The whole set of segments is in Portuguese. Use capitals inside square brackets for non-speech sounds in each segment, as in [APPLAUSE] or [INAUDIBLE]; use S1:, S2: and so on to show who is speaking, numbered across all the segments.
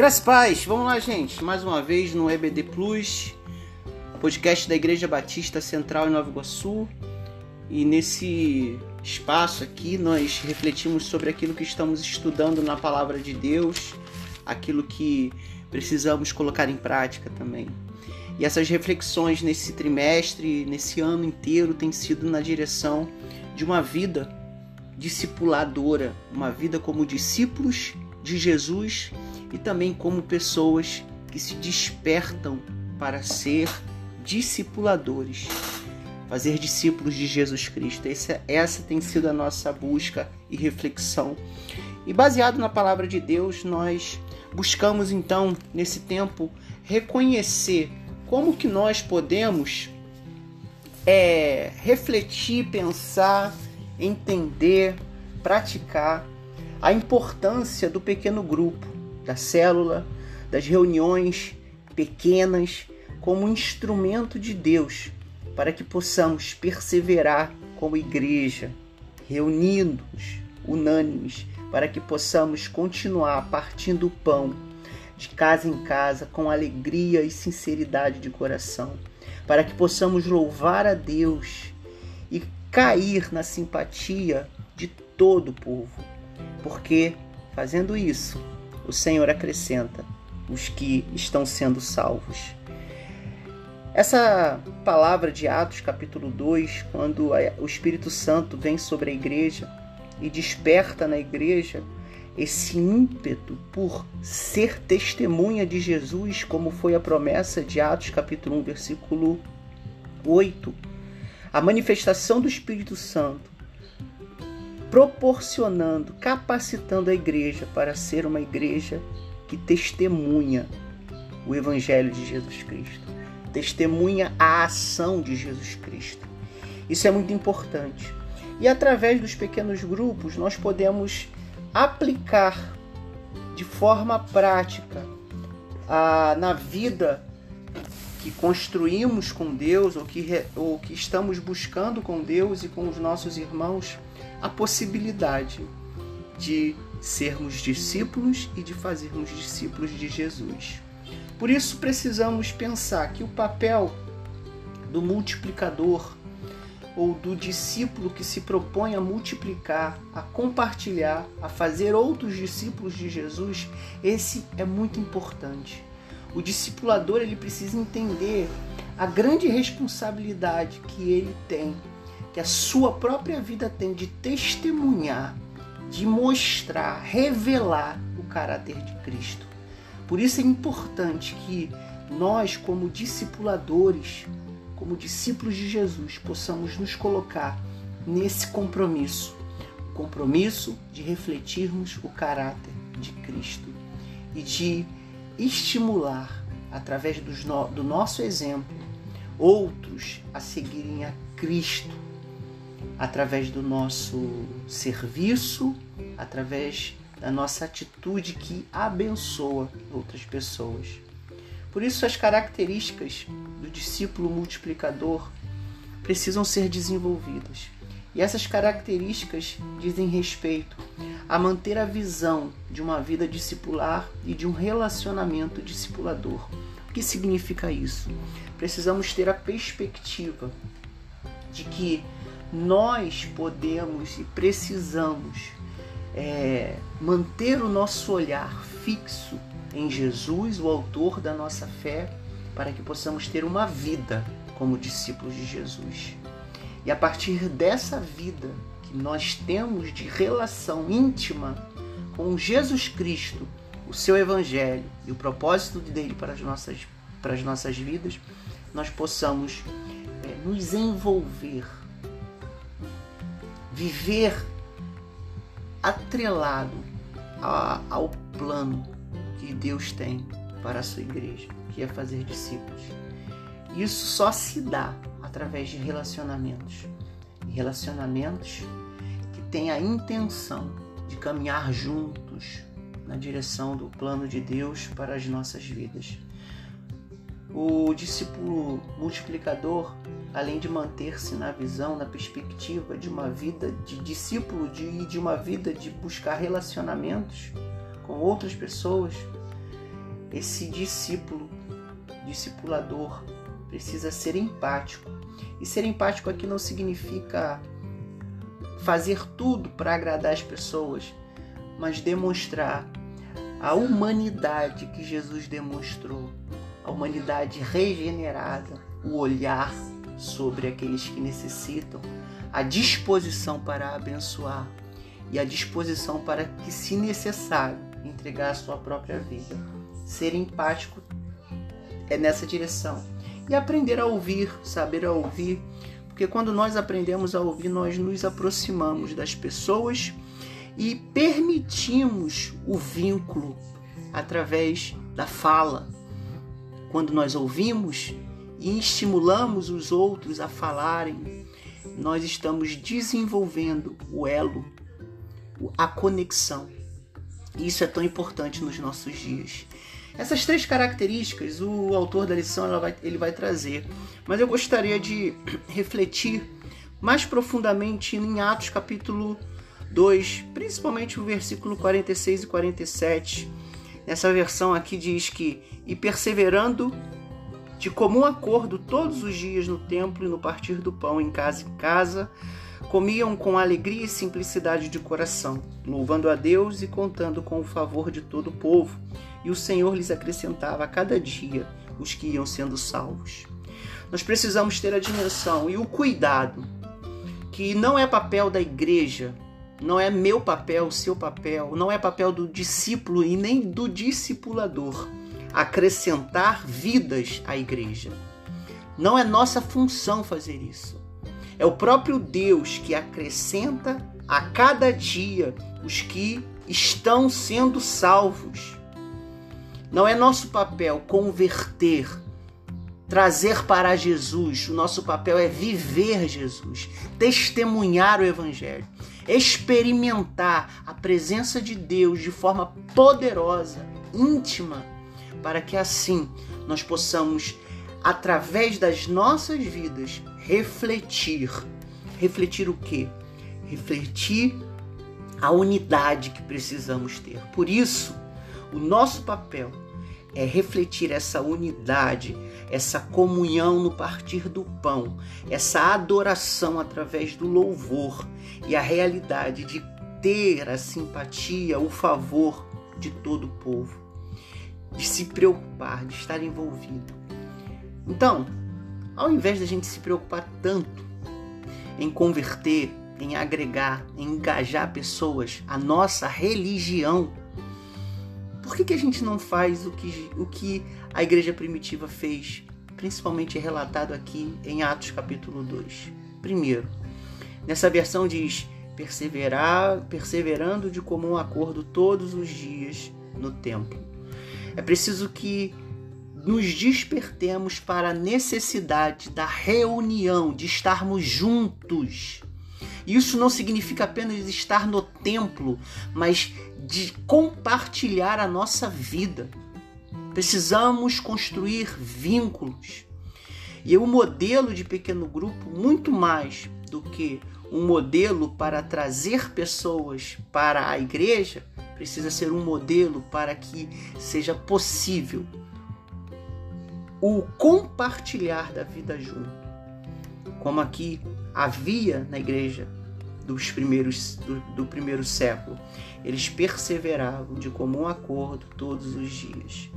S1: Graças paz, vamos lá, gente. Mais uma vez no EBD Plus, podcast da Igreja Batista Central em Nova Iguaçu. E nesse espaço aqui nós refletimos sobre aquilo que estamos estudando na palavra de Deus, aquilo que precisamos colocar em prática também. E essas reflexões nesse trimestre, nesse ano inteiro, têm sido na direção de uma vida discipuladora, uma vida como discípulos de Jesus e também como pessoas que se despertam para ser discipuladores, fazer discípulos de Jesus Cristo. Essa, essa tem sido a nossa busca e reflexão. E baseado na palavra de Deus, nós buscamos então nesse tempo reconhecer como que nós podemos é, refletir, pensar, entender, praticar a importância do pequeno grupo, da célula, das reuniões pequenas como instrumento de Deus para que possamos perseverar como igreja, reunidos, unânimes, para que possamos continuar partindo o pão de casa em casa com alegria e sinceridade de coração, para que possamos louvar a Deus e cair na simpatia de todo o povo, porque fazendo isso, o Senhor acrescenta os que estão sendo salvos. Essa palavra de Atos, capítulo 2, quando o Espírito Santo vem sobre a igreja e desperta na igreja esse ímpeto por ser testemunha de Jesus, como foi a promessa de Atos, capítulo 1, versículo 8, a manifestação do Espírito Santo proporcionando, capacitando a igreja para ser uma igreja que testemunha o Evangelho de Jesus Cristo, testemunha a ação de Jesus Cristo. Isso é muito importante. E através dos pequenos grupos, nós podemos aplicar de forma prática a, na vida que construímos com Deus ou que, ou que estamos buscando com Deus e com os nossos irmãos a possibilidade de sermos discípulos e de fazermos discípulos de Jesus. Por isso precisamos pensar que o papel do multiplicador ou do discípulo que se propõe a multiplicar, a compartilhar, a fazer outros discípulos de Jesus, esse é muito importante. O discipulador ele precisa entender a grande responsabilidade que ele tem que a sua própria vida tem de testemunhar, de mostrar, revelar o caráter de Cristo. Por isso é importante que nós, como discipuladores, como discípulos de Jesus, possamos nos colocar nesse compromisso o compromisso de refletirmos o caráter de Cristo e de estimular, através do nosso exemplo, outros a seguirem a Cristo através do nosso serviço, através da nossa atitude que abençoa outras pessoas. Por isso, as características do discípulo multiplicador precisam ser desenvolvidas. E essas características dizem respeito a manter a visão de uma vida discipular e de um relacionamento discipulador. O que significa isso? Precisamos ter a perspectiva de que nós podemos e precisamos é, manter o nosso olhar fixo em Jesus, o autor da nossa fé, para que possamos ter uma vida como discípulos de Jesus. E a partir dessa vida que nós temos de relação íntima com Jesus Cristo, o seu Evangelho e o propósito dele para as nossas, para as nossas vidas, nós possamos é, nos envolver viver atrelado a, ao plano que Deus tem para a sua igreja, que é fazer discípulos. Isso só se dá através de relacionamentos. Relacionamentos têm a intenção de caminhar juntos na direção do plano de Deus para as nossas vidas. O discípulo multiplicador, além de manter-se na visão, na perspectiva de uma vida de discípulo, de, de uma vida de buscar relacionamentos com outras pessoas, esse discípulo, discipulador, precisa ser empático. E ser empático aqui não significa fazer tudo para agradar as pessoas, mas demonstrar a humanidade que Jesus demonstrou, a humanidade regenerada, o olhar sobre aqueles que necessitam, a disposição para abençoar e a disposição para que, se necessário, entregar a sua própria vida. Ser empático é nessa direção. E aprender a ouvir, saber a ouvir, porque quando nós aprendemos a ouvir, nós nos aproximamos das pessoas e permitimos o vínculo através da fala. Quando nós ouvimos e estimulamos os outros a falarem, nós estamos desenvolvendo o elo, a conexão. Isso é tão importante nos nossos dias. Essas três características o autor da lição vai, ele vai trazer, mas eu gostaria de [CLEARS THROAT] refletir mais profundamente em Atos capítulo 2, principalmente o versículo 46 e 47. Nessa versão aqui diz que, e perseverando de comum acordo todos os dias no templo e no partir do pão em casa em casa, comiam com alegria e simplicidade de coração, louvando a Deus e contando com o favor de todo o povo. E o Senhor lhes acrescentava a cada dia os que iam sendo salvos. Nós precisamos ter a dimensão e o cuidado que não é papel da igreja não é meu papel, seu papel, não é papel do discípulo e nem do discipulador acrescentar vidas à igreja. Não é nossa função fazer isso. É o próprio Deus que acrescenta a cada dia os que estão sendo salvos. Não é nosso papel converter, trazer para Jesus. O nosso papel é viver Jesus, testemunhar o Evangelho experimentar a presença de Deus de forma poderosa, íntima, para que assim nós possamos, através das nossas vidas, refletir. Refletir o quê? Refletir a unidade que precisamos ter. Por isso, o nosso papel é refletir essa unidade, essa comunhão no partir do pão, essa adoração através do louvor e a realidade de ter a simpatia, o favor de todo o povo, de se preocupar, de estar envolvido. Então, ao invés da gente se preocupar tanto em converter, em agregar, em engajar pessoas, a nossa religião por que, que a gente não faz o que, o que a igreja primitiva fez, principalmente relatado aqui em Atos capítulo 2? Primeiro, nessa versão diz: perseverar, perseverando de comum acordo todos os dias no templo. É preciso que nos despertemos para a necessidade da reunião, de estarmos juntos isso não significa apenas estar no templo, mas de compartilhar a nossa vida. Precisamos construir vínculos. E o modelo de pequeno grupo, muito mais do que um modelo para trazer pessoas para a igreja, precisa ser um modelo para que seja possível o compartilhar da vida junto como aqui havia na igreja dos primeiros do, do primeiro século. Eles perseveravam de comum acordo todos os dias.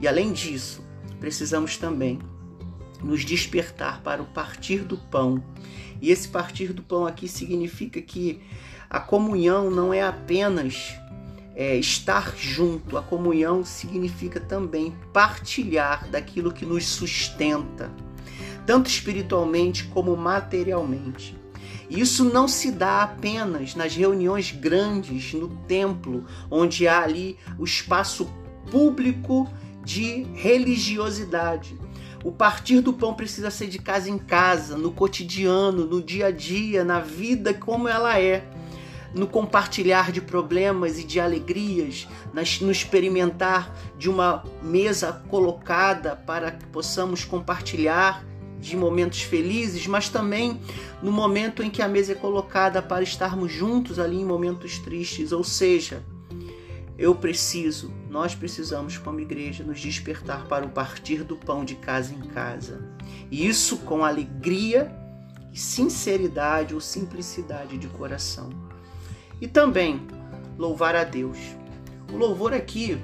S1: E além disso, precisamos também nos despertar para o partir do pão. E esse partir do pão aqui significa que a comunhão não é apenas é, estar junto, a comunhão significa também partilhar daquilo que nos sustenta tanto espiritualmente como materialmente. Isso não se dá apenas nas reuniões grandes no templo, onde há ali o espaço público de religiosidade. O partir do pão precisa ser de casa em casa, no cotidiano, no dia a dia, na vida como ela é, no compartilhar de problemas e de alegrias, no experimentar de uma mesa colocada para que possamos compartilhar de momentos felizes, mas também no momento em que a mesa é colocada para estarmos juntos ali em momentos tristes, ou seja, eu preciso, nós precisamos, como igreja, nos despertar para o partir do pão de casa em casa. E isso com alegria e sinceridade ou simplicidade de coração. E também louvar a Deus. O louvor aqui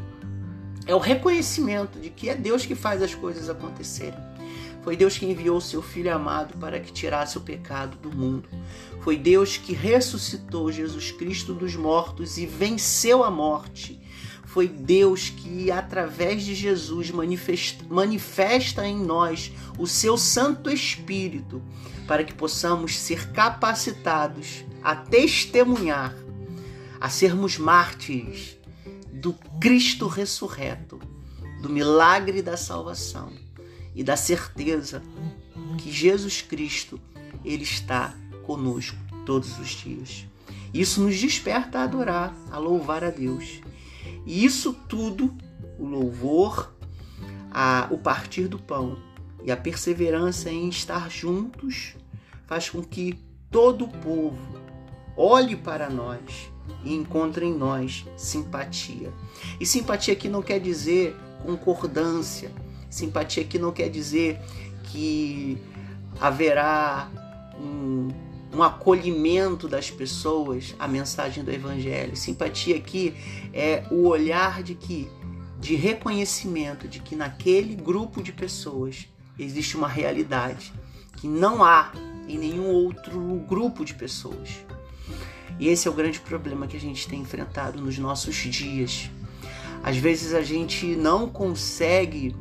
S1: é o reconhecimento de que é Deus que faz as coisas acontecerem. Foi Deus que enviou seu Filho amado para que tirasse o pecado do mundo. Foi Deus que ressuscitou Jesus Cristo dos mortos e venceu a morte. Foi Deus que, através de Jesus, manifesta, manifesta em nós o seu Santo Espírito para que possamos ser capacitados a testemunhar, a sermos mártires do Cristo ressurreto, do milagre da salvação e da certeza que Jesus Cristo ele está conosco todos os dias. Isso nos desperta a adorar, a louvar a Deus. E isso tudo, o louvor, a, o partir do pão e a perseverança em estar juntos, faz com que todo o povo olhe para nós e encontre em nós simpatia. E simpatia aqui não quer dizer concordância, Simpatia aqui não quer dizer que haverá um, um acolhimento das pessoas à mensagem do Evangelho. Simpatia aqui é o olhar de que de reconhecimento de que naquele grupo de pessoas existe uma realidade que não há em nenhum outro grupo de pessoas. E esse é o grande problema que a gente tem enfrentado nos nossos dias. Às vezes a gente não consegue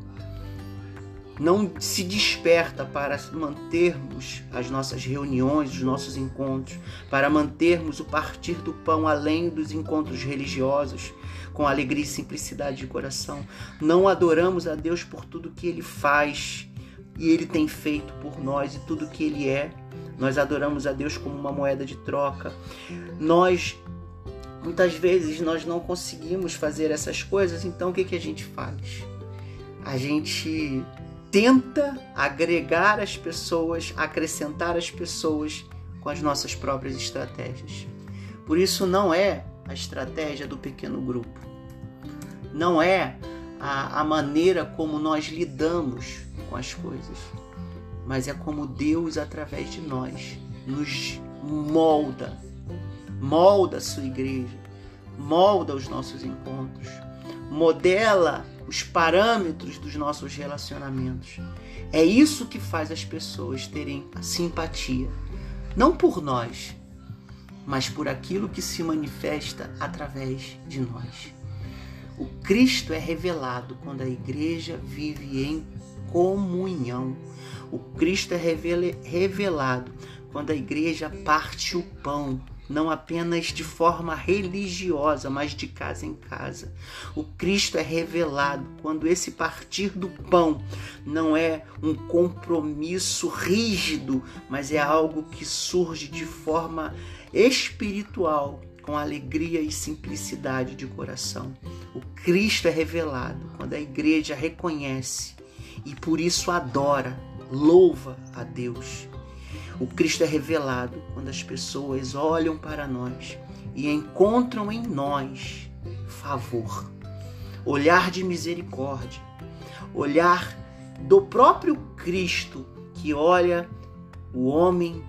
S1: não se desperta para mantermos as nossas reuniões, os nossos encontros, para mantermos o partir do pão além dos encontros religiosos, com alegria e simplicidade de coração. Não adoramos a Deus por tudo que Ele faz e Ele tem feito por nós e tudo que Ele é. Nós adoramos a Deus como uma moeda de troca. Nós muitas vezes nós não conseguimos fazer essas coisas, então o que, que a gente faz? A gente tenta agregar as pessoas, acrescentar as pessoas com as nossas próprias estratégias. Por isso, não é a estratégia do pequeno grupo, não é a, a maneira como nós lidamos com as coisas, mas é como Deus, através de nós, nos molda, molda a sua igreja, molda os nossos encontros, modela os parâmetros dos nossos relacionamentos. É isso que faz as pessoas terem simpatia, não por nós, mas por aquilo que se manifesta através de nós. O Cristo é revelado quando a igreja vive em comunhão. O Cristo é revelado quando a igreja parte o pão não apenas de forma religiosa, mas de casa em casa. O Cristo é revelado quando esse partir do pão não é um compromisso rígido, mas é algo que surge de forma espiritual, com alegria e simplicidade de coração. O Cristo é revelado quando a igreja reconhece e por isso adora, louva a Deus o Cristo é revelado quando as pessoas olham para nós e encontram em nós favor, olhar de misericórdia, olhar do próprio Cristo que olha o homem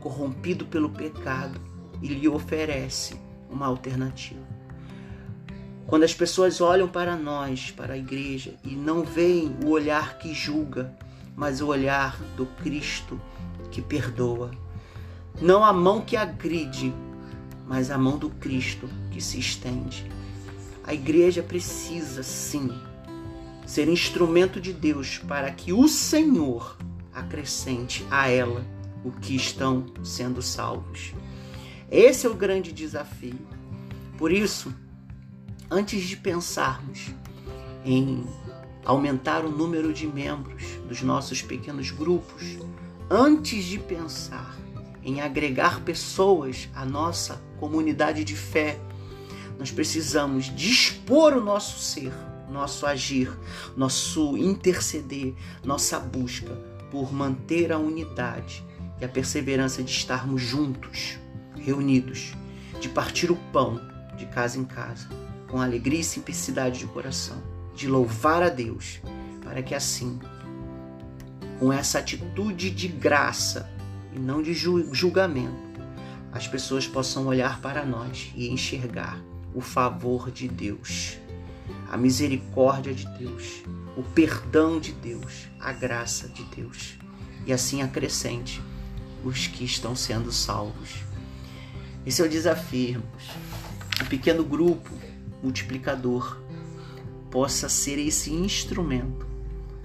S1: corrompido pelo pecado e lhe oferece uma alternativa. Quando as pessoas olham para nós, para a igreja, e não veem o olhar que julga, mas o olhar do Cristo que perdoa. Não a mão que agride, mas a mão do Cristo que se estende. A igreja precisa, sim, ser instrumento de Deus para que o Senhor acrescente a ela o que estão sendo salvos. Esse é o grande desafio. Por isso, antes de pensarmos em aumentar o número de membros dos nossos pequenos grupos, antes de pensar em agregar pessoas à nossa comunidade de fé, nós precisamos dispor o nosso ser, nosso agir, nosso interceder, nossa busca por manter a unidade e a perseverança de estarmos juntos, reunidos, de partir o pão de casa em casa, com alegria e simplicidade de coração, de louvar a Deus, para que assim, com essa atitude de graça e não de julgamento, as pessoas possam olhar para nós e enxergar o favor de Deus, a misericórdia de Deus, o perdão de Deus, a graça de Deus, e assim acrescente os que estão sendo salvos. Esse é o desafio. O pequeno grupo multiplicador possa ser esse instrumento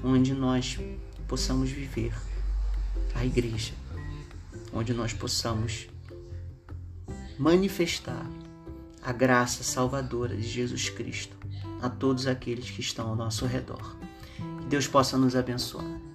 S1: onde nós possamos viver a igreja, onde nós possamos manifestar a graça salvadora de Jesus Cristo a todos aqueles que estão ao nosso redor. Que Deus possa nos abençoar.